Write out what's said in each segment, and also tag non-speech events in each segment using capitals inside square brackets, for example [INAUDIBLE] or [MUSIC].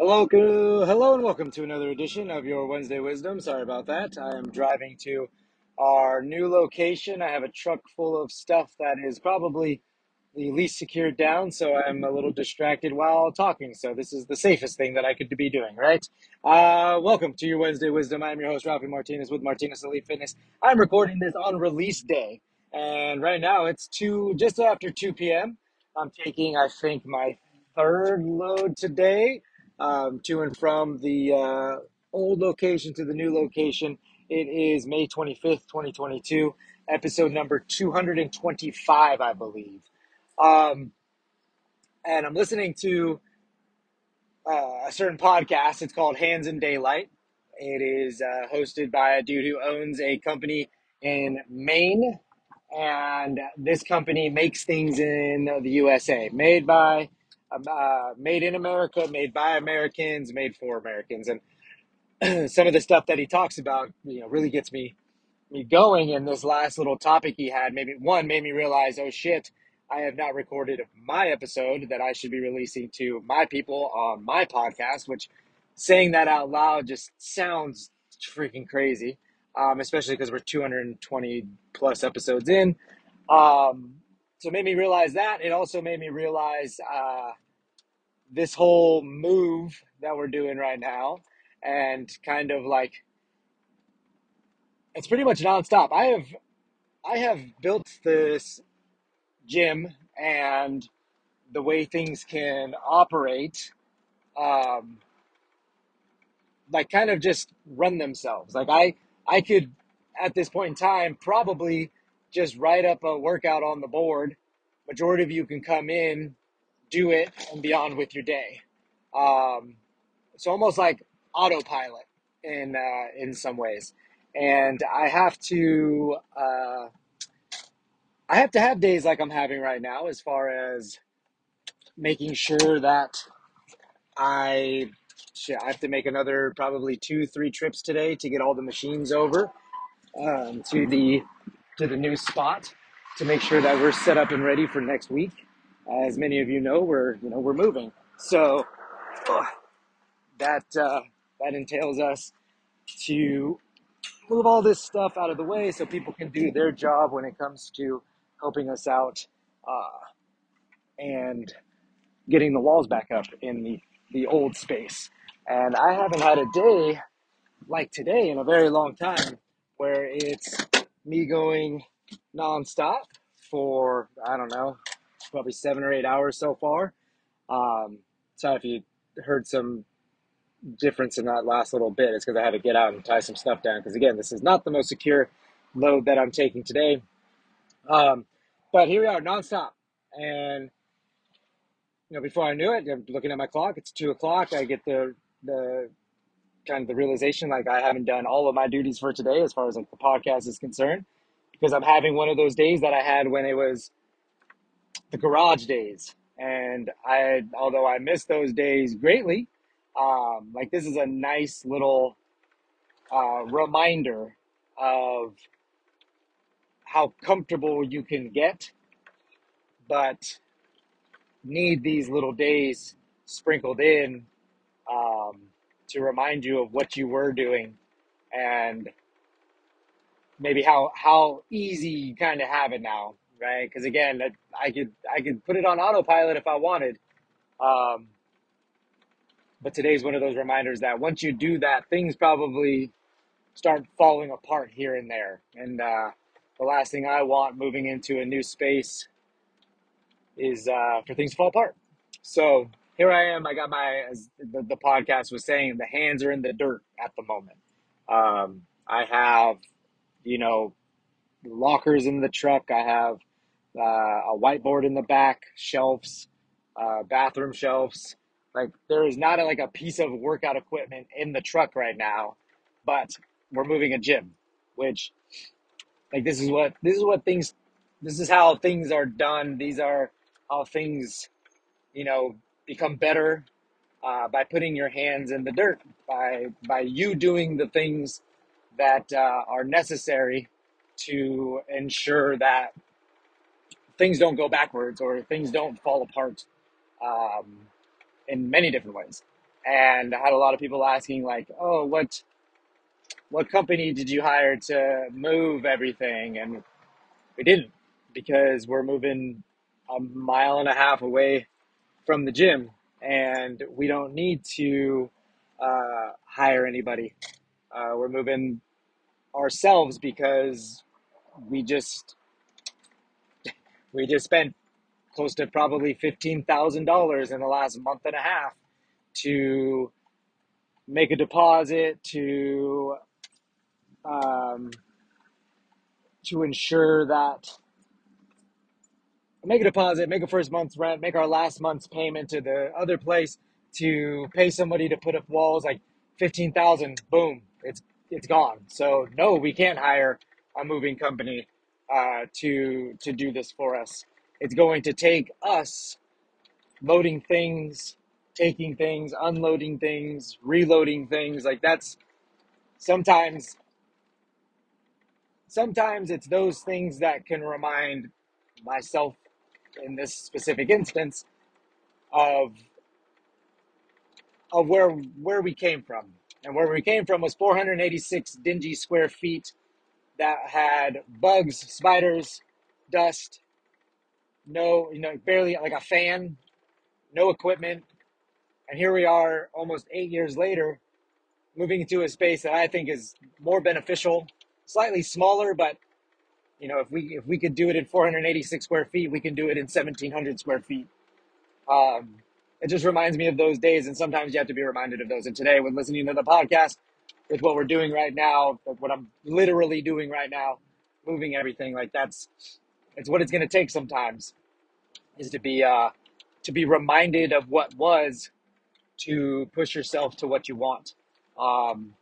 Hello, hello, and welcome to another edition of your Wednesday Wisdom. Sorry about that. I am driving to our new location. I have a truck full of stuff that is probably the least secured down, so I'm a little distracted while talking. So this is the safest thing that I could be doing, right? Uh, welcome to your Wednesday Wisdom. I'm your host, Rafi Martinez with Martinez Elite Fitness. I'm recording this on release day, and right now it's two just after 2 p.m. I'm taking, I think, my third load today um, to and from the uh, old location to the new location. It is May 25th, 2022, episode number 225, I believe. Um, and I'm listening to uh, a certain podcast. It's called Hands in Daylight. It is uh, hosted by a dude who owns a company in Maine. And this company makes things in the USA, made by, uh, made in America, made by Americans, made for Americans. And [CLEARS THROAT] some of the stuff that he talks about, you know, really gets me me going. And this last little topic he had, maybe one made me realize, oh shit, I have not recorded my episode that I should be releasing to my people on my podcast. Which, saying that out loud, just sounds freaking crazy. Um, especially because we're 220 plus episodes in. Um, so it made me realize that. It also made me realize uh, this whole move that we're doing right now, and kind of like it's pretty much nonstop. I have I have built this gym and the way things can operate, um, like kind of just run themselves. Like I I could at this point in time probably just write up a workout on the board. Majority of you can come in, do it, and be on with your day. Um, so almost like autopilot in uh, in some ways. And I have to uh, I have to have days like I'm having right now, as far as making sure that I shit, I have to make another probably two three trips today to get all the machines over um, to the to the new spot to make sure that we're set up and ready for next week. As many of you know, we're you know we're moving, so ugh, that uh, that entails us to move all this stuff out of the way so people can do their job when it comes to helping us out uh, and getting the walls back up in the, the old space. And I haven't had a day like today in a very long time where it's me going nonstop for, I don't know, probably seven or eight hours so far. Um, sorry if you heard some difference in that last little bit. It's because I had to get out and tie some stuff down. Because again, this is not the most secure load that I'm taking today. Um, but here we are, nonstop. And you know, before I knew it, I'm looking at my clock. It's two o'clock. I get the the kind of the realization like I haven't done all of my duties for today as far as like the podcast is concerned, because I'm having one of those days that I had when it was the garage days. And I, although I miss those days greatly, um, like this is a nice little uh, reminder of how comfortable you can get, but need these little days sprinkled in um, to remind you of what you were doing and maybe how how easy you kind of have it now, right? Because again, that- I could I could put it on autopilot if I wanted, um, but today's one of those reminders that once you do that, things probably start falling apart here and there. And uh, the last thing I want moving into a new space is uh, for things to fall apart. So here I am. I got my, as the, the podcast was saying, the hands are in the dirt at the moment. Um, I have, you know, lockers in the truck. I have uh, a whiteboard in the back, shelves, uh, bathroom shelves. Like there is not a, like a piece of workout equipment in the truck right now, but we're moving a gym, which like this is what this is what things this is how things are done. These are how things you know become better uh, by putting your hands in the dirt by by you doing the things that uh, are necessary to ensure that things don't go backwards or things don't fall apart um, in many different ways. and I had a lot of people asking like, "Oh, what what company did you hire to move everything?" And we didn't because we're moving a mile and a half away from the gym, and we don't need to uh, hire anybody. Uh, we're moving ourselves because we just [LAUGHS] we just spent close to probably fifteen thousand dollars in the last month and a half to make a deposit to um, to ensure that make a deposit, make a first month's rent, make our last month's payment to the other place to pay somebody to put up walls like fifteen thousand. Boom, it's it's gone. So no, we can't hire a moving company uh, to to do this for us. It's going to take us loading things, taking things, unloading things, reloading things. Like that's sometimes sometimes it's those things that can remind myself in this specific [LAUGHS] instance of of where where we came from. And where we came from was 486 dingy square feet that had bugs, spiders, dust, no, you know, barely like a fan, no equipment. And here we are almost 8 years later moving into a space that I think is more beneficial, slightly smaller, but you know, if we if we could do it in 486 square feet, we can do it in 1700 square feet. Um, it just reminds me of those days, and sometimes you have to be reminded of those. And today, with listening to the podcast, with what we're doing right now, like what I'm literally doing right now, moving everything, like that's it's what it's going to take sometimes is to be uh, to be reminded of what was to push yourself to what you want. Um,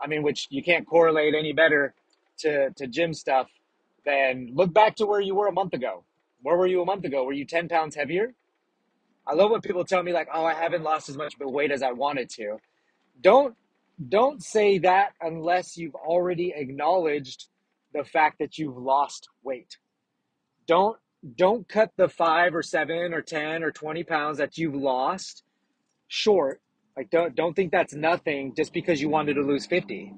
I mean, which you can't correlate any better to to gym stuff than look back to where you were a month ago. Where were you a month ago? Were you 10 pounds heavier? I love when people tell me like, "Oh, I haven't lost as much weight as I wanted to." Don't don't say that unless you've already acknowledged the fact that you've lost weight. Don't don't cut the 5 or 7 or 10 or 20 pounds that you've lost short. Like don't don't think that's nothing just because you wanted to lose 50.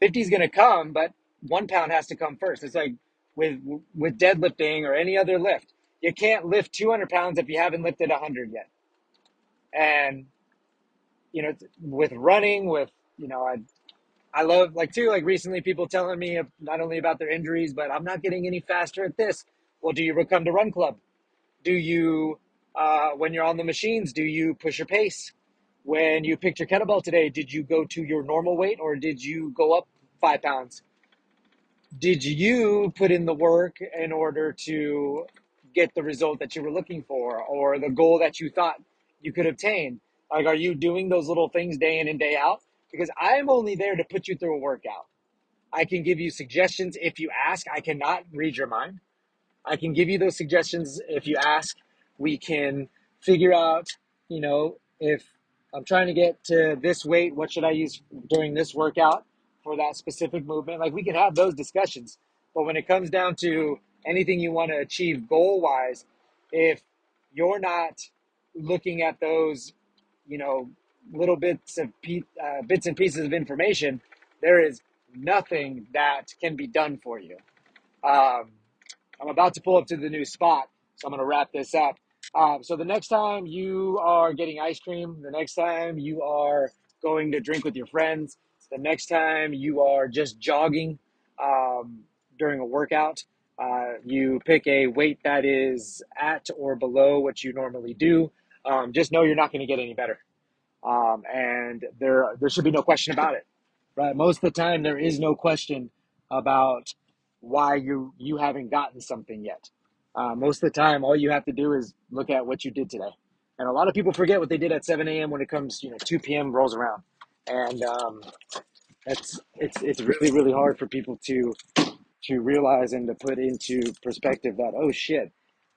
50 is going to come, but 1 pound has to come first. It's like with with deadlifting or any other lift. You can't lift 200 pounds if you haven't lifted 100 yet. And you know, with running, with you know, I I love like too like recently people telling me not only about their injuries, but I'm not getting any faster at this. Well, do you come to run club? Do you uh, when you're on the machines? Do you push your pace? When you picked your kettlebell today, did you go to your normal weight or did you go up five pounds? Did you put in the work in order to get the result that you were looking for or the goal that you thought you could obtain? Like, are you doing those little things day in and day out? Because I'm only there to put you through a workout. I can give you suggestions if you ask. I cannot read your mind. I can give you those suggestions if you ask. We can figure out, you know, if I'm trying to get to this weight, what should I use during this workout for that specific movement? Like, we can have those discussions. But when it comes down to anything you want to achieve goal wise, if you're not looking at those, you know, little bits of pe- uh, bits and pieces of information, there is nothing that can be done for you. Um, I'm about to pull up to the new spot, so I'm going to wrap this up. Um, so the next time you are getting ice cream, the next time you are going to drink with your friends, the next time you are just jogging um, during a workout, uh, you pick a weight that is at or below what you normally do. Um, just know you're not going to get any better, um, and there there should be no question about it. Right? Most of the time, there is no question about why you you haven't gotten something yet. Uh, most of the time, all you have to do is look at what you did today. And a lot of people forget what they did at 7 a.m. when it comes, you know, 2 p.m. rolls around, and um, it's it's it's really really hard for people to to realize and to put into perspective that oh shit,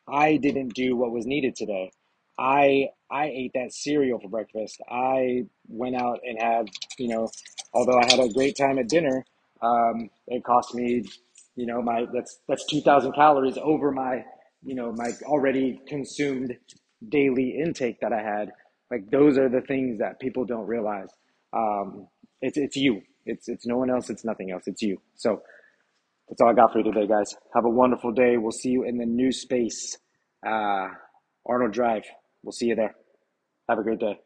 I didn't do what was needed today. I I ate that cereal for breakfast. I went out and had you know, although I had a great time at dinner, um, it cost me you know my that's that's two thousand calories over my you know my already consumed daily intake that I had. Like those are the things that people don't realize. Um, it's it's you. It's it's no one else. It's nothing else. It's you. So that's all I got for you today, guys. Have a wonderful day. We'll see you in the new space, uh, Arnold Drive. We'll see you there. Have a great day.